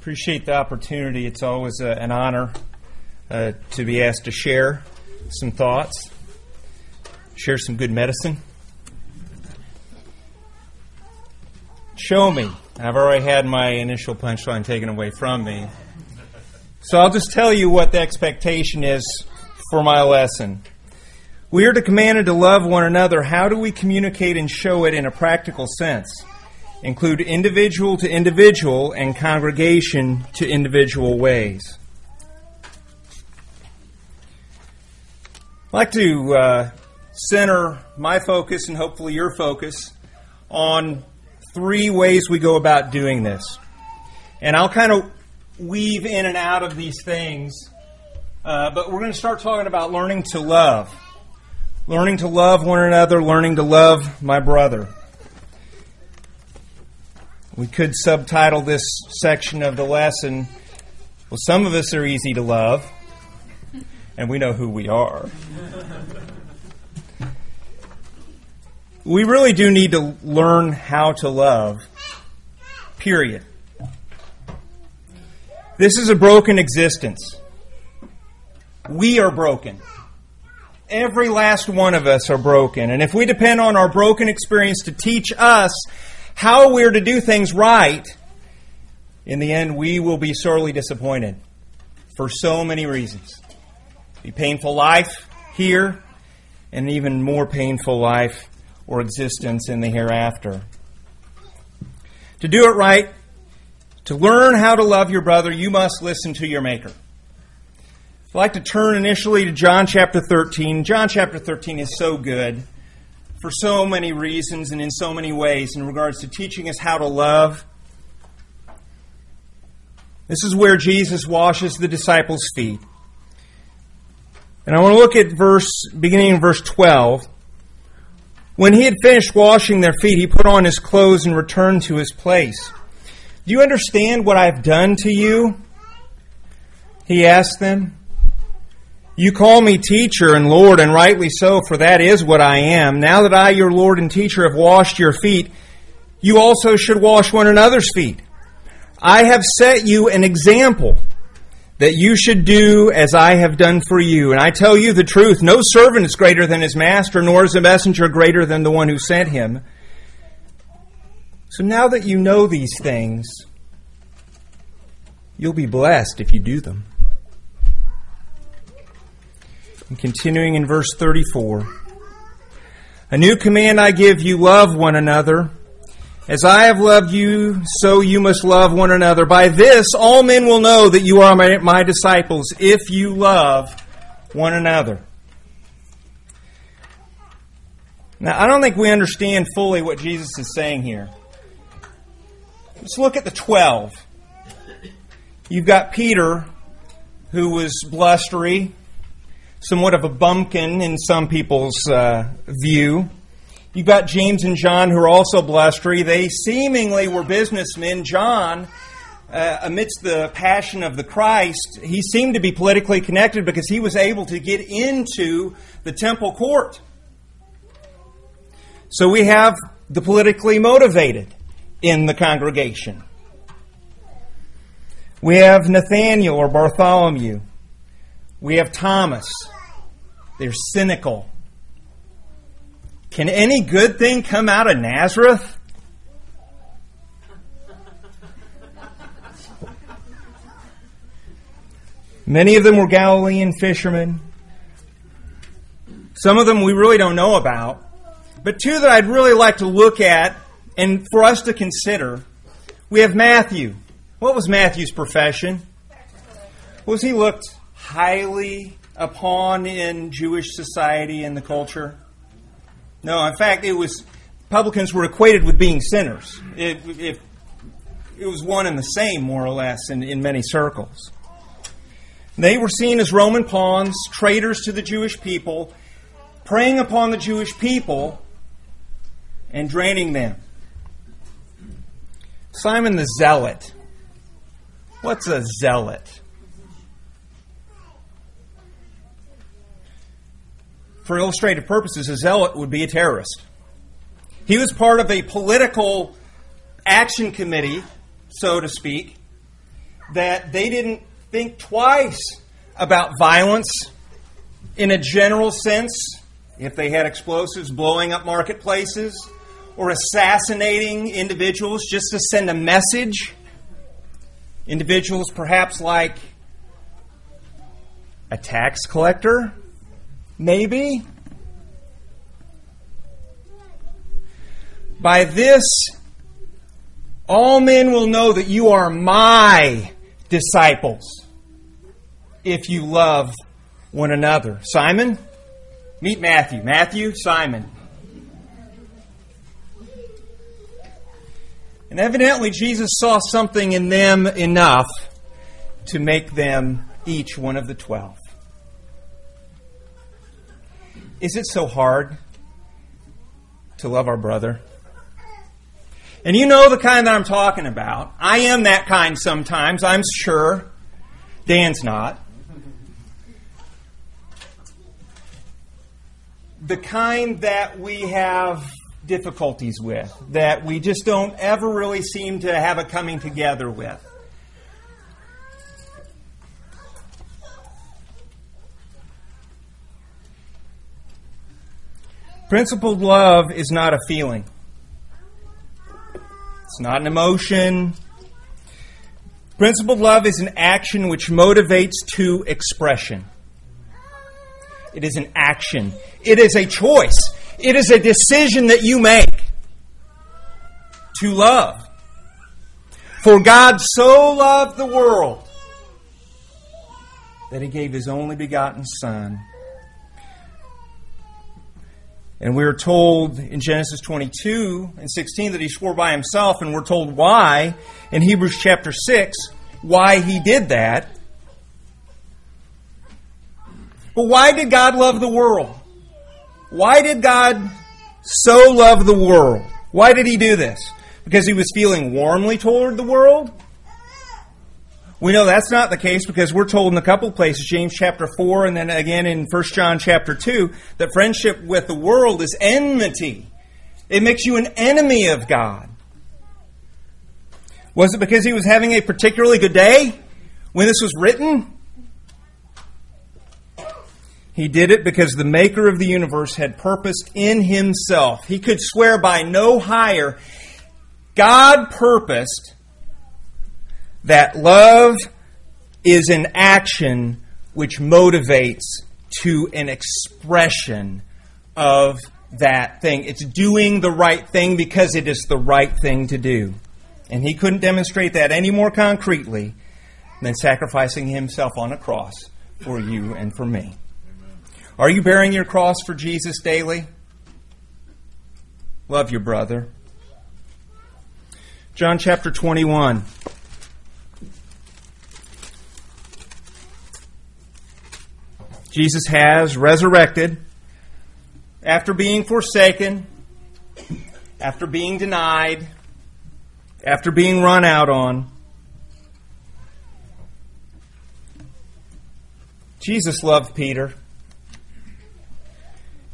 Appreciate the opportunity. It's always uh, an honor uh, to be asked to share some thoughts, share some good medicine. Show me. I've already had my initial punchline taken away from me. So I'll just tell you what the expectation is for my lesson. We are to commanded to love one another. How do we communicate and show it in a practical sense? Include individual to individual and congregation to individual ways. I'd like to uh, center my focus and hopefully your focus on three ways we go about doing this. And I'll kind of weave in and out of these things, uh, but we're going to start talking about learning to love learning to love one another, learning to love my brother. We could subtitle this section of the lesson, Well, some of us are easy to love, and we know who we are. We really do need to learn how to love, period. This is a broken existence. We are broken. Every last one of us are broken. And if we depend on our broken experience to teach us how we're to do things right, in the end, we will be sorely disappointed for so many reasons. Be painful life here, and even more painful life or existence in the hereafter. To do it right, to learn how to love your brother, you must listen to your Maker. I'd like to turn initially to John chapter 13. John chapter 13 is so good for so many reasons and in so many ways in regards to teaching us how to love. This is where Jesus washes the disciples' feet. And I want to look at verse beginning in verse 12. When he had finished washing their feet, he put on his clothes and returned to his place. Do you understand what I've done to you? He asked them. You call me teacher and Lord, and rightly so, for that is what I am. Now that I, your Lord and teacher, have washed your feet, you also should wash one another's feet. I have set you an example that you should do as I have done for you. And I tell you the truth no servant is greater than his master, nor is a messenger greater than the one who sent him. So now that you know these things, you'll be blessed if you do them. And continuing in verse 34 A new command I give you love one another. As I have loved you, so you must love one another. By this, all men will know that you are my, my disciples, if you love one another. Now, I don't think we understand fully what Jesus is saying here. Let's look at the 12. You've got Peter, who was blustery, somewhat of a bumpkin in some people's uh, view. You've got James and John, who are also blustery. They seemingly were businessmen. John, uh, amidst the passion of the Christ, he seemed to be politically connected because he was able to get into the temple court. So we have the politically motivated in the congregation. We have Nathaniel or Bartholomew. We have Thomas. They're cynical. Can any good thing come out of Nazareth? Many of them were Galilean fishermen. Some of them we really don't know about. But two that I'd really like to look at and for us to consider. We have Matthew. What was Matthew's profession? Was he looked highly upon in Jewish society and the culture? No, in fact, it was publicans were equated with being sinners. It, it, it was one and the same, more or less, in, in many circles. They were seen as Roman pawns, traitors to the Jewish people, preying upon the Jewish people and draining them. Simon the Zealot. What's a zealot? For illustrative purposes, a zealot would be a terrorist. He was part of a political action committee, so to speak, that they didn't think twice about violence in a general sense, if they had explosives blowing up marketplaces or assassinating individuals just to send a message. Individuals perhaps like a tax collector, maybe. By this, all men will know that you are my disciples if you love one another. Simon, meet Matthew. Matthew, Simon. And evidently, Jesus saw something in them enough to make them each one of the twelve. Is it so hard to love our brother? And you know the kind that I'm talking about. I am that kind sometimes, I'm sure. Dan's not. The kind that we have difficulties with, that we just don't ever really seem to have a coming together with. Principled love is not a feeling. It's not an emotion. Principled love is an action which motivates to expression. It is an action. It is a choice. It is a decision that you make to love. For God so loved the world that he gave his only begotten Son and we're told in Genesis 22 and 16 that he swore by himself, and we're told why in Hebrews chapter 6 why he did that. But why did God love the world? Why did God so love the world? Why did he do this? Because he was feeling warmly toward the world? We know that's not the case because we're told in a couple places, James chapter 4 and then again in 1 John chapter 2, that friendship with the world is enmity. It makes you an enemy of God. Was it because he was having a particularly good day when this was written? He did it because the maker of the universe had purposed in himself. He could swear by no higher. God purposed that love is an action which motivates to an expression of that thing. It's doing the right thing because it is the right thing to do. And he couldn't demonstrate that any more concretely than sacrificing himself on a cross for you and for me. Are you bearing your cross for Jesus daily? Love your brother. John chapter 21. Jesus has resurrected after being forsaken, after being denied, after being run out on. Jesus loved Peter,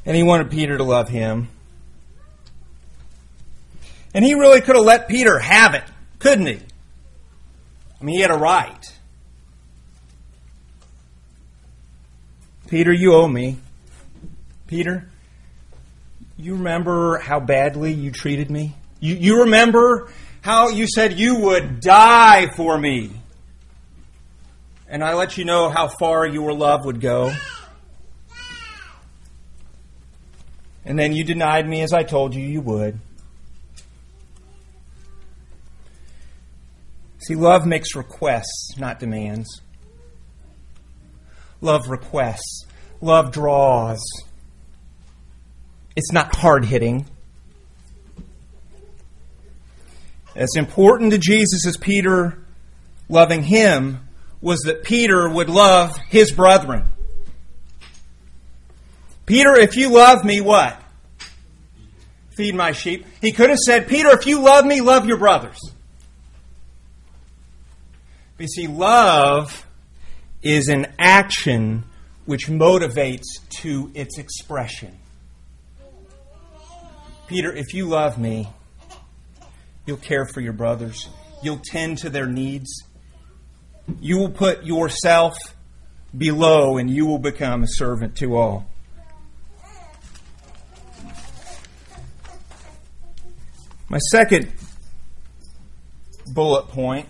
and he wanted Peter to love him. And he really could have let Peter have it, couldn't he? I mean, he had a right. Peter, you owe me. Peter, you remember how badly you treated me? You, you remember how you said you would die for me? And I let you know how far your love would go. And then you denied me as I told you you would. See, love makes requests, not demands. Love requests. Love draws. It's not hard hitting. As important to Jesus as Peter loving him was that Peter would love his brethren. Peter, if you love me, what? Feed my sheep. He could have said, Peter, if you love me, love your brothers. But you see, love is an action which motivates to its expression. Peter, if you love me, you'll care for your brothers, you'll tend to their needs, You will put yourself below and you will become a servant to all. My second bullet point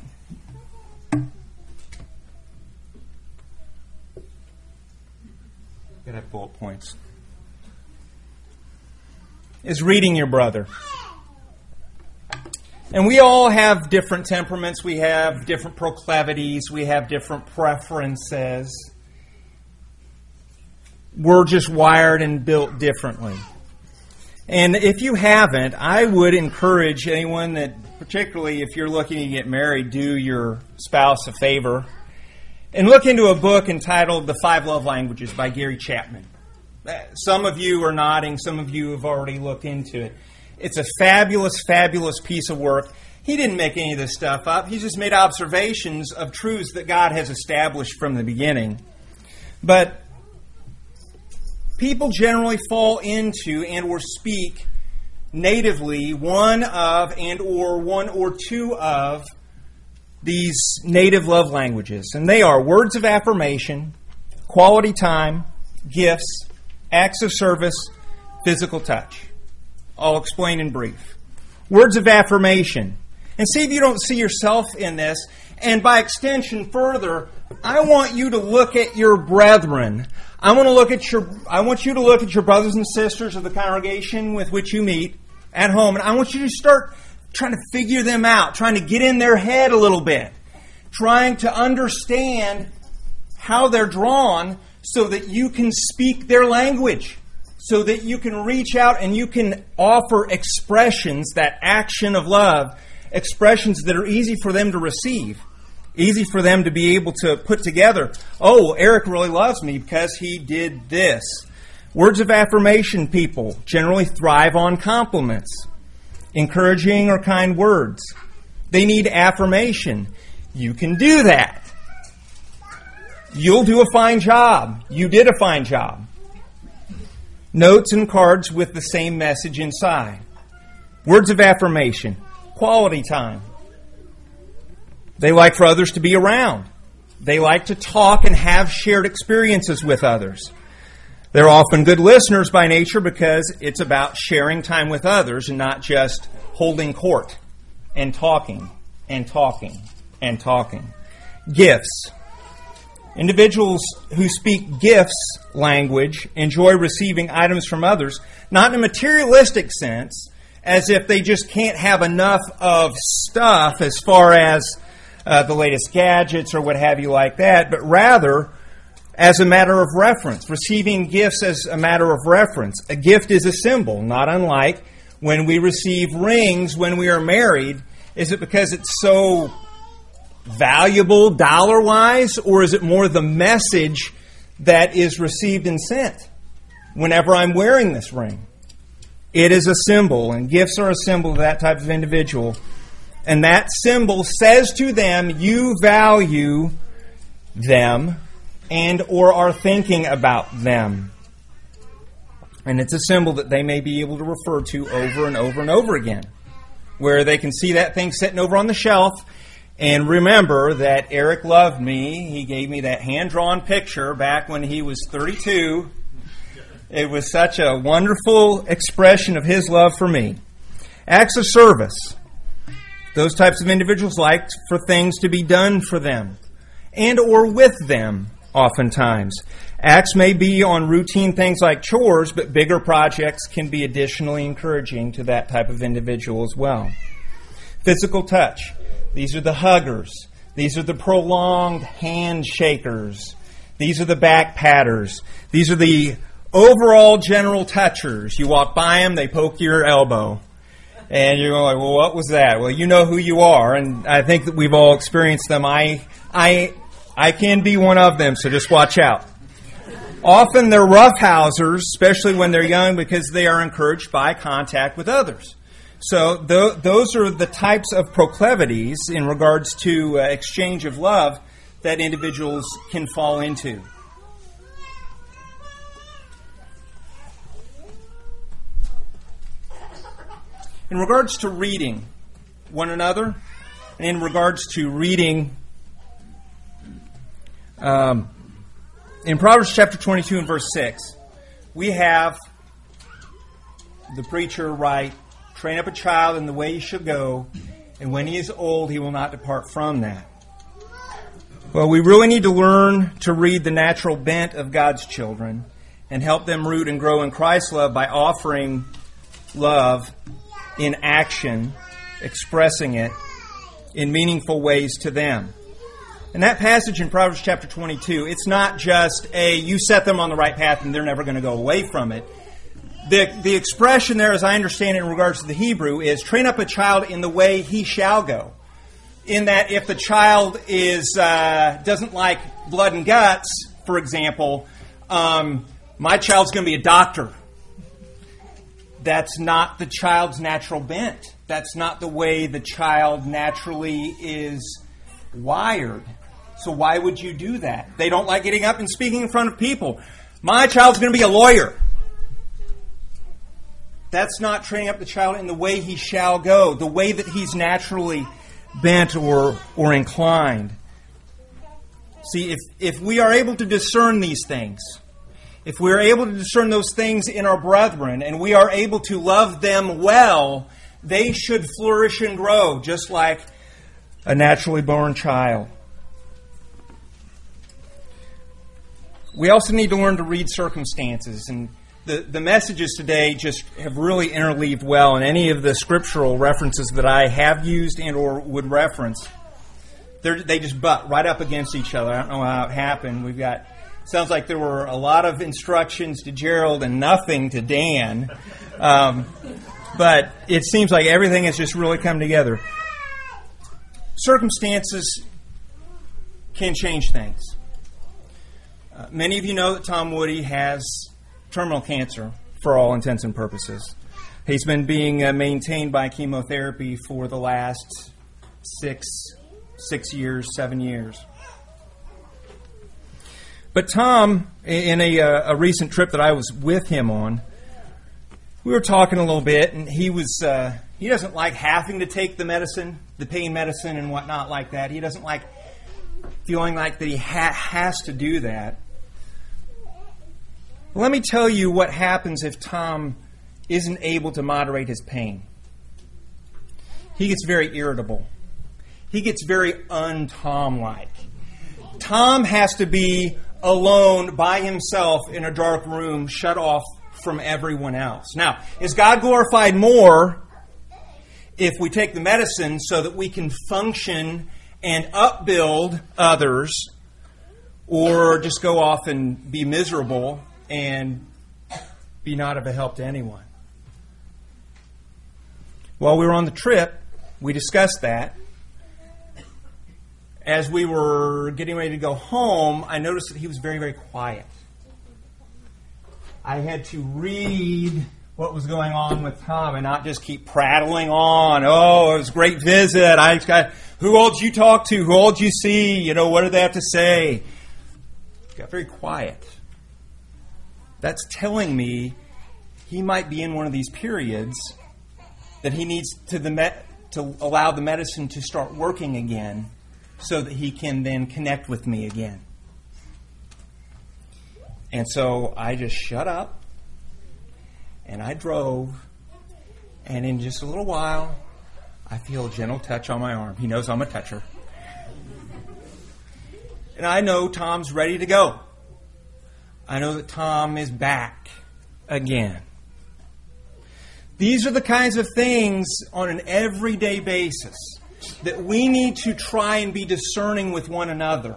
Have bullet points. Is reading your brother. And we all have different temperaments, we have different proclivities, we have different preferences. We're just wired and built differently. And if you haven't, I would encourage anyone that, particularly if you're looking to get married, do your spouse a favor and look into a book entitled The Five Love Languages by Gary Chapman. Uh, some of you are nodding, some of you have already looked into it. It's a fabulous, fabulous piece of work. He didn't make any of this stuff up. He just made observations of truths that God has established from the beginning. But people generally fall into and or speak natively one of and or one or two of these native love languages. And they are words of affirmation quality time gifts acts of service physical touch. I'll explain in brief. Words of affirmation. And see if you don't see yourself in this. And by extension further i want you to look at your brethren. I want to look at your I want you to look at your brothers and sisters of the congregation with which you meet at home. And I want you to start trying to figure them out, trying to get in their head a little bit, trying to understand how they're drawn so that you can speak their language, so that you can reach out and you can offer expressions, that action of love, expressions that are easy for them to receive easy for them to be able to put together. Oh, Eric really loves me because he did this. Words of affirmation people generally thrive on compliments, encouraging or kind words. They need affirmation. You can do that. You'll do a fine job. You did a fine job. Notes and cards with the same message inside. Words of affirmation. Quality time. They like for others to be around. They like to talk and have shared experiences with others. They're often good listeners by nature because it's about sharing time with others and not just holding court and talking and talking and talking. Gifts. Individuals who speak gifts language enjoy receiving items from others, not in a materialistic sense, as if they just can't have enough of stuff as far as uh, the latest gadgets or what have you like that, but rather as a matter of reference, receiving gifts as a matter of reference. A gift is a symbol, not unlike when we receive rings when we are married. Is it because it's so valuable dollar wise, or is it more the message that is received and sent whenever I'm wearing this ring? It is a symbol, and gifts are a symbol of that type of individual and that symbol says to them you value them and or are thinking about them and it's a symbol that they may be able to refer to over and over and over again where they can see that thing sitting over on the shelf and remember that Eric loved me. He gave me that hand drawn picture back when he was 32. It was such a wonderful expression of his love for me. Acts of service. Those types of individuals like for things to be done for them and or with them oftentimes. Acts may be on routine things like chores, but bigger projects can be additionally encouraging to that type of individual as well. Physical touch. These are the huggers. These are the prolonged handshakers. These are the back patters. These are the overall general touchers. You walk by them, they poke your elbow and you're like, well, what was that? Well, you know who you are, and I think that we've all experienced them. I, I, I can be one of them, so just watch out. Often they're roughhousers, especially when they're young, because they are encouraged by contact with others. So th- those are the types of proclivities in regards to uh, exchange of love that individuals can fall into. In regards to reading one another, and in regards to reading Um, in Proverbs chapter 22 and verse 6, we have the preacher write, Train up a child in the way he should go, and when he is old, he will not depart from that. Well, we really need to learn to read the natural bent of God's children and help them root and grow in Christ's love by offering love in action, expressing it in meaningful ways to them. And that passage in Proverbs chapter 22, it's not just a you set them on the right path and they're never going to go away from it. The, the expression there, as I understand it in regards to the Hebrew, is train up a child in the way he shall go. In that if the child is uh, doesn't like blood and guts, for example, um, my child's going to be a doctor. That's not the child's natural bent. That's not the way the child naturally is wired. So why would you do that? They don't like getting up and speaking in front of people. My child's going to be a lawyer. That's not training up the child in the way he shall go, the way that he's naturally bent or, or inclined. See, if, if we are able to discern these things, if we are able to discern those things in our brethren, and we are able to love them well, they should flourish and grow just like a naturally born child. We also need to learn to read circumstances and the, the messages today just have really interleaved well in any of the scriptural references that I have used and or would reference. they just butt right up against each other. I don't know how it happened. We've got sounds like there were a lot of instructions to Gerald and nothing to Dan. Um, but it seems like everything has just really come together. Circumstances can change things. Uh, many of you know that Tom Woody has terminal cancer for all intents and purposes. He's been being uh, maintained by chemotherapy for the last six, six years, seven years. But Tom, in a, uh, a recent trip that I was with him on, we were talking a little bit, and he was uh, he doesn't like having to take the medicine, the pain medicine, and whatnot like that. He doesn't like feeling like that he ha- has to do that. Let me tell you what happens if Tom isn't able to moderate his pain. He gets very irritable. He gets very un-Tom like. Tom has to be alone by himself in a dark room, shut off from everyone else. Now, is God glorified more if we take the medicine so that we can function and upbuild others, or just go off and be miserable and be not of a help to anyone. While we were on the trip, we discussed that. As we were getting ready to go home, I noticed that he was very, very quiet. I had to read what was going on with Tom and not just keep prattling on. Oh, it was a great visit. I got who all did you talk to? Who all did you see? You know, what did they have to say? Got very quiet. That's telling me he might be in one of these periods that he needs to, the me- to allow the medicine to start working again so that he can then connect with me again. And so I just shut up and I drove, and in just a little while, I feel a gentle touch on my arm. He knows I'm a toucher. And I know Tom's ready to go. I know that Tom is back again. These are the kinds of things on an everyday basis that we need to try and be discerning with one another.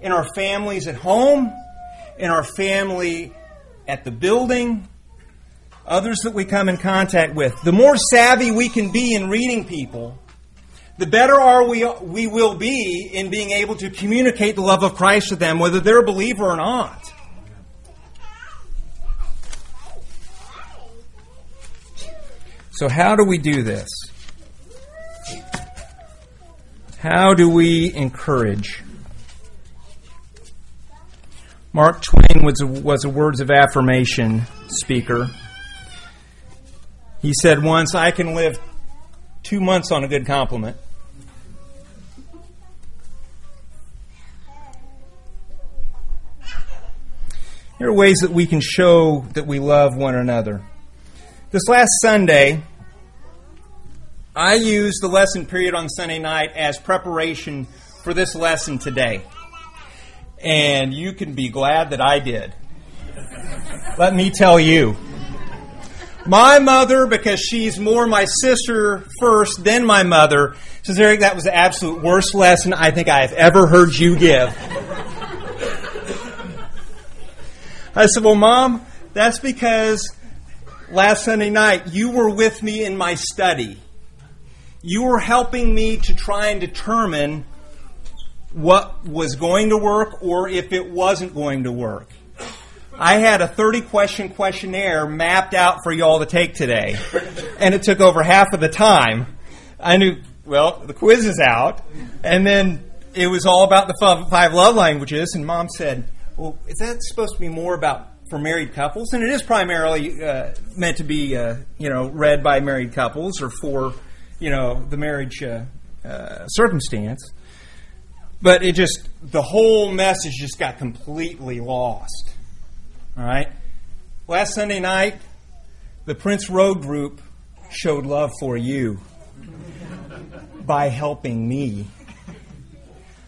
In our families at home, in our family at the building, others that we come in contact with. The more savvy we can be in reading people, the better are we, we will be in being able to communicate the love of Christ to them, whether they're a believer or not. So, how do we do this? How do we encourage? Mark Twain was a, was a words of affirmation speaker. He said once, I can live two months on a good compliment. Here are ways that we can show that we love one another. This last Sunday, I used the lesson period on Sunday night as preparation for this lesson today. And you can be glad that I did. Let me tell you. My mother, because she's more my sister first than my mother, says, Eric, that was the absolute worst lesson I think I have ever heard you give. I said, Well, Mom, that's because last Sunday night you were with me in my study. You were helping me to try and determine what was going to work or if it wasn't going to work. I had a 30 question questionnaire mapped out for y'all to take today, and it took over half of the time. I knew, well, the quiz is out, and then it was all about the five love languages, and mom said, well, is that supposed to be more about for married couples? And it is primarily uh, meant to be, uh, you know, read by married couples or for, you know, the marriage uh, uh circumstance. But it just, the whole message just got completely lost. All right? Last Sunday night, the Prince Road Group showed love for you by helping me.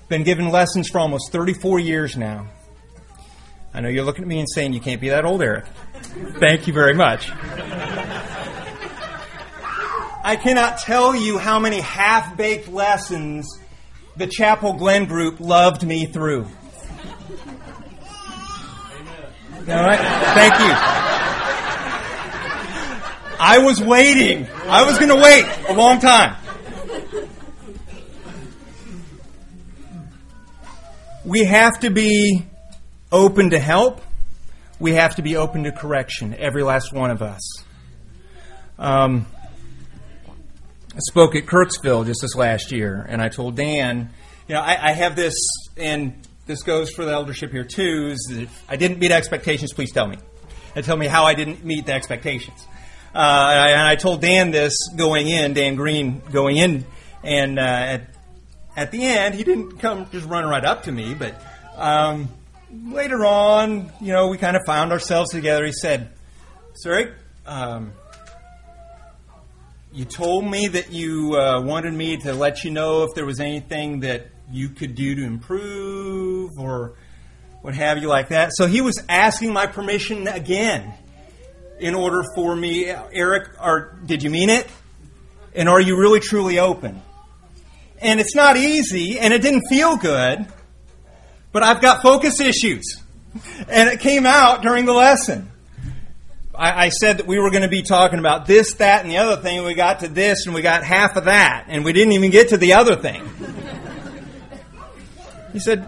Been given lessons for almost 34 years now. I know you're looking at me and saying you can't be that old, Eric. Thank you very much. I cannot tell you how many half baked lessons the Chapel Glen group loved me through. Amen. All right? Thank you. I was waiting. I was going to wait a long time. We have to be open to help. We have to be open to correction, every last one of us. Um, I spoke at Kirksville just this last year, and I told Dan, you know, I, I have this, and this goes for the eldership here too, is that if I didn't meet expectations, please tell me. And tell me how I didn't meet the expectations. Uh, and I told Dan this going in, Dan Green going in, and uh, at, at the end, he didn't come just running right up to me, but um, later on, you know, we kind of found ourselves together. He said, Sir, um, you told me that you uh, wanted me to let you know if there was anything that you could do to improve or what have you like that. So he was asking my permission again in order for me, Eric, or did you mean it? And are you really truly open? And it's not easy and it didn't feel good but I've got focus issues. And it came out during the lesson. I, I said that we were going to be talking about this, that, and the other thing, we got to this, and we got half of that, and we didn't even get to the other thing. he said,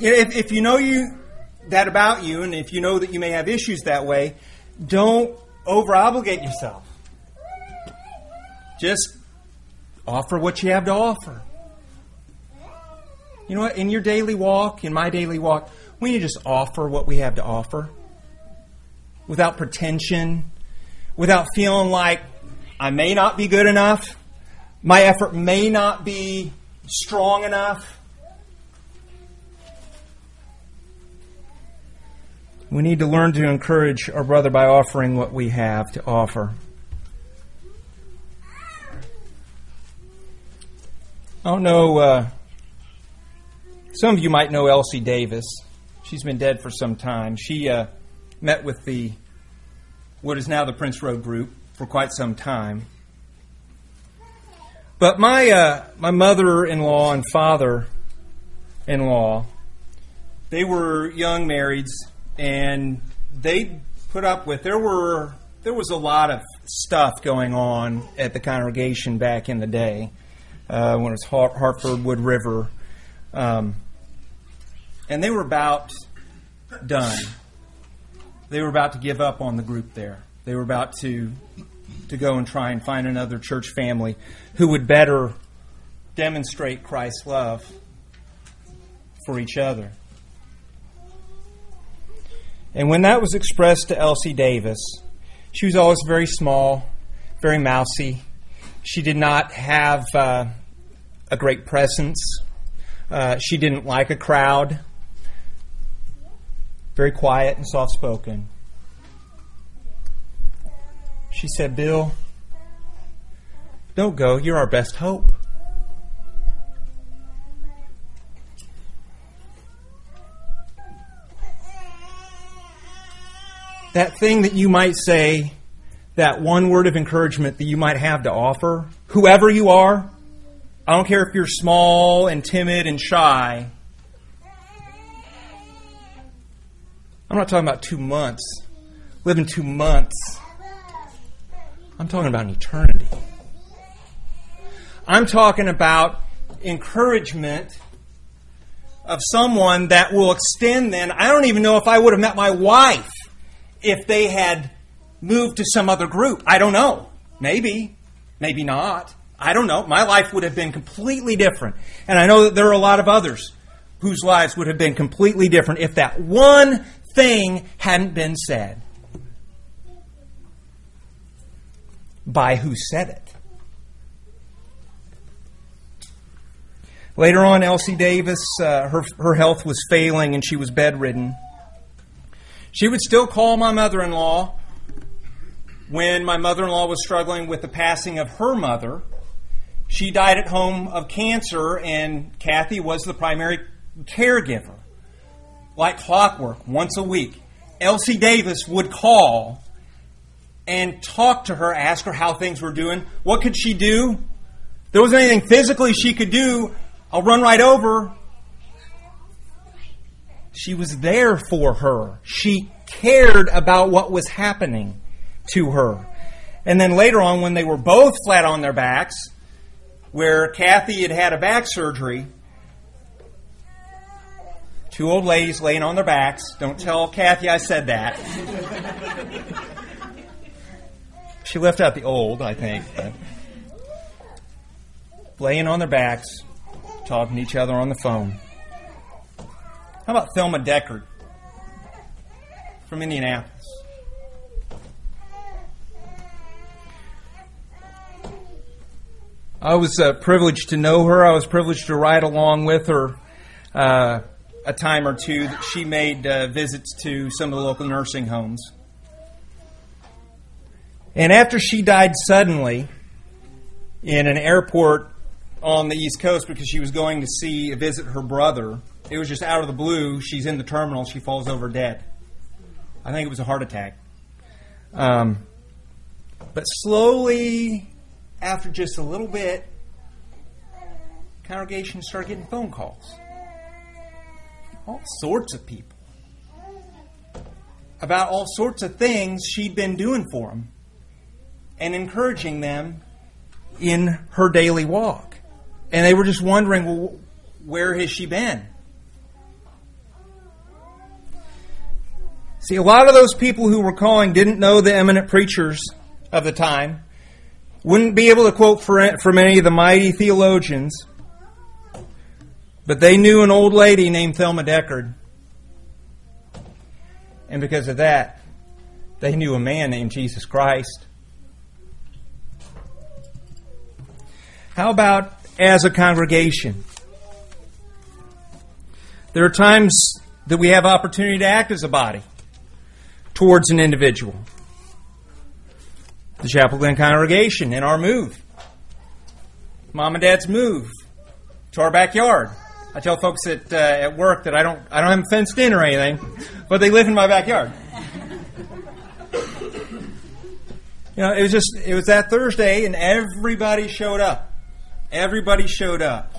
if, if you know you that about you, and if you know that you may have issues that way, don't over obligate yourself. Just offer what you have to offer. You know what? In your daily walk, in my daily walk, we need to just offer what we have to offer without pretension, without feeling like I may not be good enough, my effort may not be strong enough. We need to learn to encourage our brother by offering what we have to offer. I don't know. Uh, some of you might know Elsie Davis. She's been dead for some time. She uh, met with the what is now the Prince Road Group for quite some time. But my uh, my mother-in-law and father-in-law, they were young marrieds, and they put up with there were there was a lot of stuff going on at the congregation back in the day uh, when it was Hartford Wood River. Um, and they were about done. They were about to give up on the group there. They were about to to go and try and find another church family who would better demonstrate Christ's love for each other. And when that was expressed to Elsie Davis, she was always very small, very mousy. She did not have uh, a great presence. Uh, she didn't like a crowd. Very quiet and soft spoken. She said, Bill, don't go. You're our best hope. That thing that you might say, that one word of encouragement that you might have to offer, whoever you are, I don't care if you're small and timid and shy. I'm not talking about two months, living two months. I'm talking about an eternity. I'm talking about encouragement of someone that will extend then. I don't even know if I would have met my wife if they had moved to some other group. I don't know. Maybe. Maybe not. I don't know. My life would have been completely different. And I know that there are a lot of others whose lives would have been completely different if that one thing hadn't been said. By who said it? Later on, Elsie Davis, uh, her, her health was failing and she was bedridden. She would still call my mother in law when my mother in law was struggling with the passing of her mother. She died at home of cancer, and Kathy was the primary caregiver. Like clockwork, once a week, Elsie Davis would call and talk to her, ask her how things were doing. What could she do? There wasn't anything physically she could do. I'll run right over. She was there for her. She cared about what was happening to her. And then later on, when they were both flat on their backs, where Kathy had had a back surgery, two old ladies laying on their backs. Don't tell Kathy I said that. she left out the old, I think. But laying on their backs, talking to each other on the phone. How about Thelma Deckard from Indianapolis? I was uh, privileged to know her. I was privileged to ride along with her uh, a time or two. That she made uh, visits to some of the local nursing homes. And after she died suddenly in an airport on the East Coast because she was going to see visit her brother, it was just out of the blue. She's in the terminal. She falls over dead. I think it was a heart attack. Um, but slowly after just a little bit, congregation started getting phone calls. All sorts of people. About all sorts of things she'd been doing for them and encouraging them in her daily walk. And they were just wondering, well, where has she been? See, a lot of those people who were calling didn't know the eminent preachers of the time wouldn't be able to quote from any of the mighty theologians, but they knew an old lady named Thelma Deckard. And because of that, they knew a man named Jesus Christ. How about as a congregation? There are times that we have opportunity to act as a body towards an individual the Chapel Glen congregation in our move. Mom and Dad's move to our backyard. I tell folks at uh, at work that I don't I don't have them fenced in or anything, but they live in my backyard. you know, it was just it was that Thursday, and everybody showed up. Everybody showed up.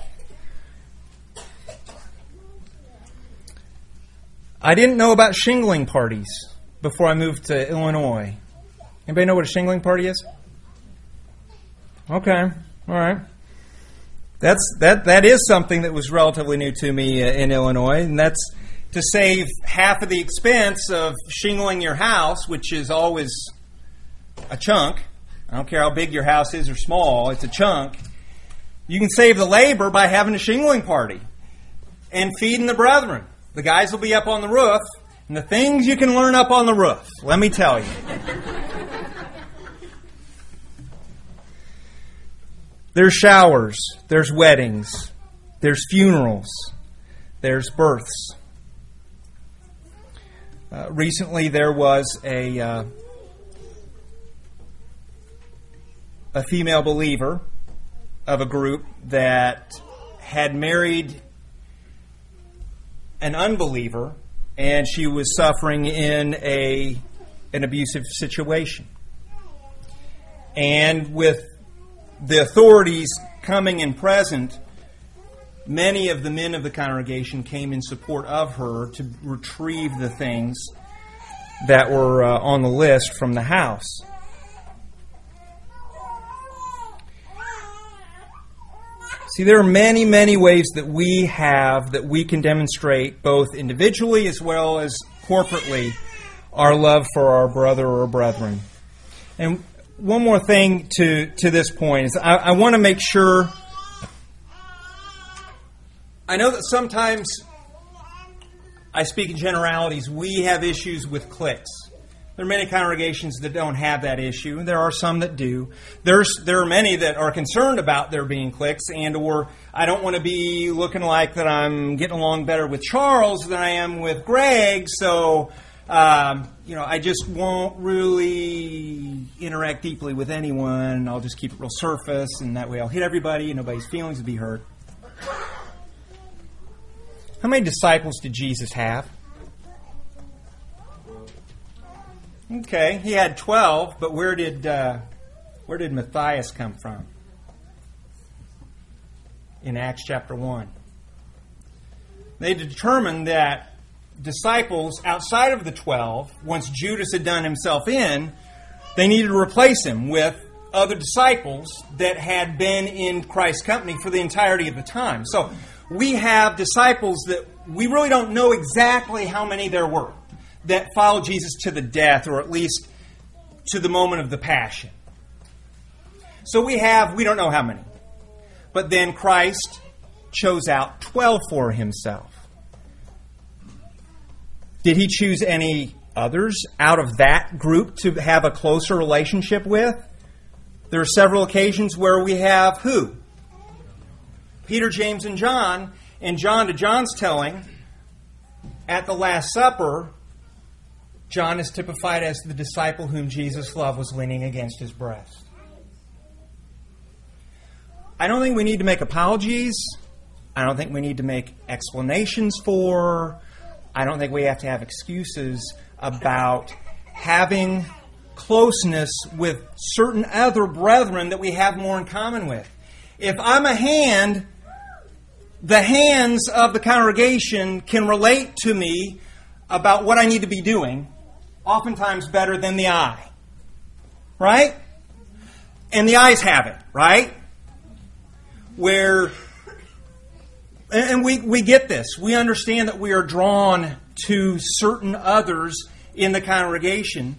I didn't know about shingling parties before I moved to Illinois. Anybody know what a shingling party is? Okay, all right. That's that. That is something that was relatively new to me uh, in Illinois, and that's to save half of the expense of shingling your house, which is always a chunk. I don't care how big your house is or small; it's a chunk. You can save the labor by having a shingling party and feeding the brethren. The guys will be up on the roof, and the things you can learn up on the roof. Let me tell you. There's showers, there's weddings, there's funerals, there's births. Uh, recently, there was a uh, a female believer of a group that had married an unbeliever, and she was suffering in a an abusive situation. And with the authorities coming and present, many of the men of the congregation came in support of her to retrieve the things that were uh, on the list from the house. See, there are many, many ways that we have that we can demonstrate both individually as well as corporately our love for our brother or brethren. And one more thing to, to this point is I, I want to make sure. I know that sometimes I speak in generalities. We have issues with cliques. There are many congregations that don't have that issue. There are some that do. There's there are many that are concerned about there being cliques and or I don't want to be looking like that I'm getting along better with Charles than I am with Greg, so um, you know, I just won't really interact deeply with anyone. I'll just keep it real surface, and that way I'll hit everybody, and nobody's feelings will be hurt. How many disciples did Jesus have? Okay, he had twelve, but where did uh, where did Matthias come from? In Acts chapter one, they determined that disciples outside of the twelve, once Judas had done himself in, they needed to replace him with other disciples that had been in Christ's company for the entirety of the time. So we have disciples that we really don't know exactly how many there were that followed Jesus to the death, or at least to the moment of the passion. So we have, we don't know how many. But then Christ chose out 12 for himself. Did he choose any others out of that group to have a closer relationship with? There are several occasions where we have who? Peter, James, and John. And John, to John's telling, at the Last Supper, John is typified as the disciple whom Jesus loved was leaning against his breast. I don't think we need to make apologies. I don't think we need to make explanations for. I don't think we have to have excuses about having closeness with certain other brethren that we have more in common with. If I'm a hand, the hands of the congregation can relate to me about what I need to be doing oftentimes better than the eye. Right? And the eyes have it, right? Where, and we, we get this. We understand that we are drawn to certain others in the congregation.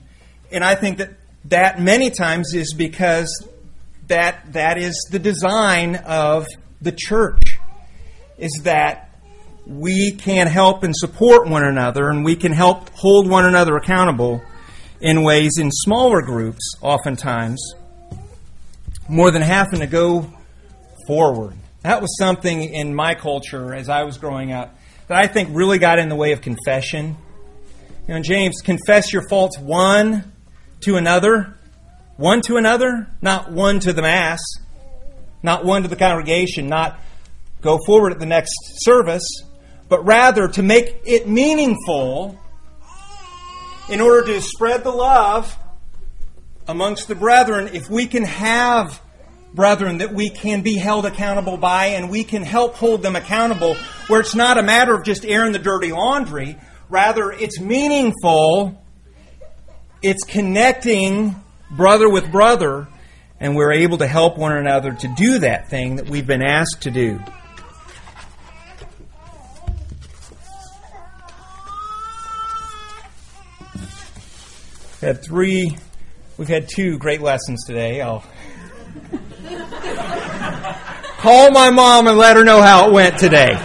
And I think that that many times is because that that is the design of the church is that we can help and support one another and we can help hold one another accountable in ways in smaller groups, oftentimes, more than having to go forward. That was something in my culture as I was growing up that I think really got in the way of confession. You know, James, confess your faults one to another, one to another, not one to the mass, not one to the congregation, not go forward at the next service, but rather to make it meaningful in order to spread the love amongst the brethren. If we can have brethren that we can be held accountable by and we can help hold them accountable, where it's not a matter of just airing the dirty laundry, rather, it's meaningful, it's connecting brother with brother, and we're able to help one another to do that thing that we've been asked to do. had three, we've had two great lessons today. I'll call my mom and let her know how it went today.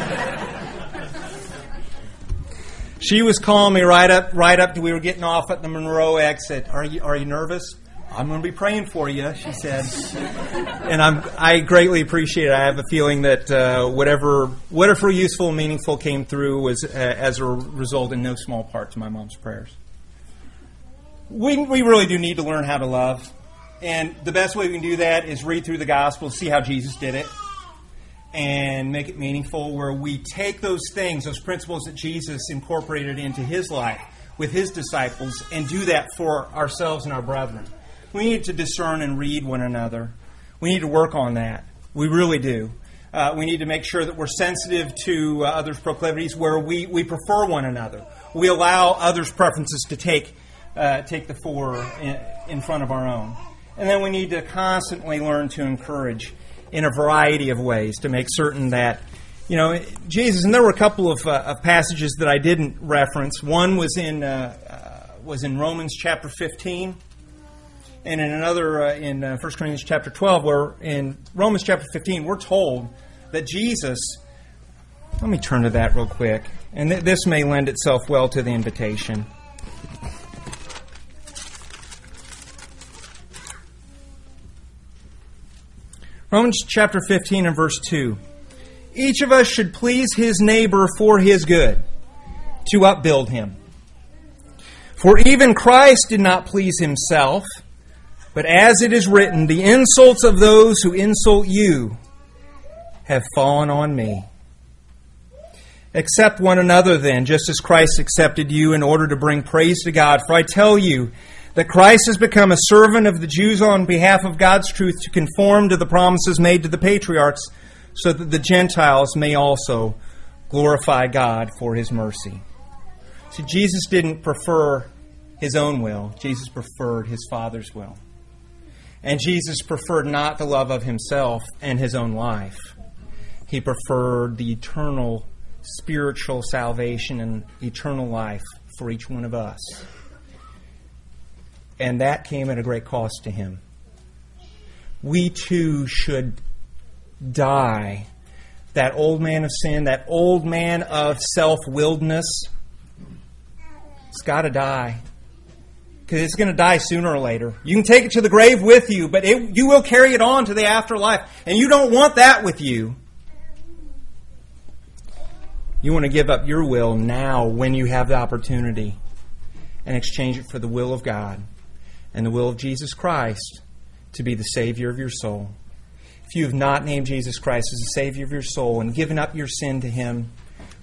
She was calling me right up, right up we were getting off at the Monroe exit. Are you, are you nervous? I'm going to be praying for you, she said. and I'm, I greatly appreciate it. I have a feeling that uh, whatever, whatever useful and meaningful came through was uh, as a result in no small part to my mom's prayers. We, we really do need to learn how to love. And the best way we can do that is read through the gospel, see how Jesus did it, and make it meaningful, where we take those things, those principles that Jesus incorporated into his life with his disciples, and do that for ourselves and our brethren. We need to discern and read one another. We need to work on that. We really do. Uh, we need to make sure that we're sensitive to uh, others' proclivities where we, we prefer one another. We allow others' preferences to take, uh, take the fore in, in front of our own. And then we need to constantly learn to encourage in a variety of ways to make certain that, you know, Jesus, and there were a couple of, uh, of passages that I didn't reference. One was in, uh, uh, was in Romans chapter 15 and in another uh, in uh, 1 Corinthians chapter 12, where in Romans chapter 15, we're told that Jesus. Let me turn to that real quick. And th- this may lend itself well to the invitation. Romans chapter 15 and verse 2. Each of us should please his neighbor for his good, to upbuild him. For even Christ did not please himself but as it is written, the insults of those who insult you have fallen on me. Accept one another then, just as Christ accepted you in order to bring praise to God. For I tell you that Christ has become a servant of the Jews on behalf of God's truth to conform to the promises made to the patriarchs, so that the Gentiles may also glorify God for his mercy. See, Jesus didn't prefer his own will, Jesus preferred his Father's will. And Jesus preferred not the love of himself and his own life. He preferred the eternal spiritual salvation and eternal life for each one of us. And that came at a great cost to him. We too should die. That old man of sin, that old man of self willedness, it's got to die because it's going to die sooner or later. You can take it to the grave with you, but it, you will carry it on to the afterlife. And you don't want that with you. You want to give up your will now when you have the opportunity and exchange it for the will of God and the will of Jesus Christ to be the Savior of your soul. If you have not named Jesus Christ as the Savior of your soul and given up your sin to Him,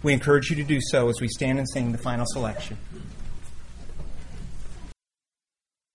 we encourage you to do so as we stand and sing the final selection.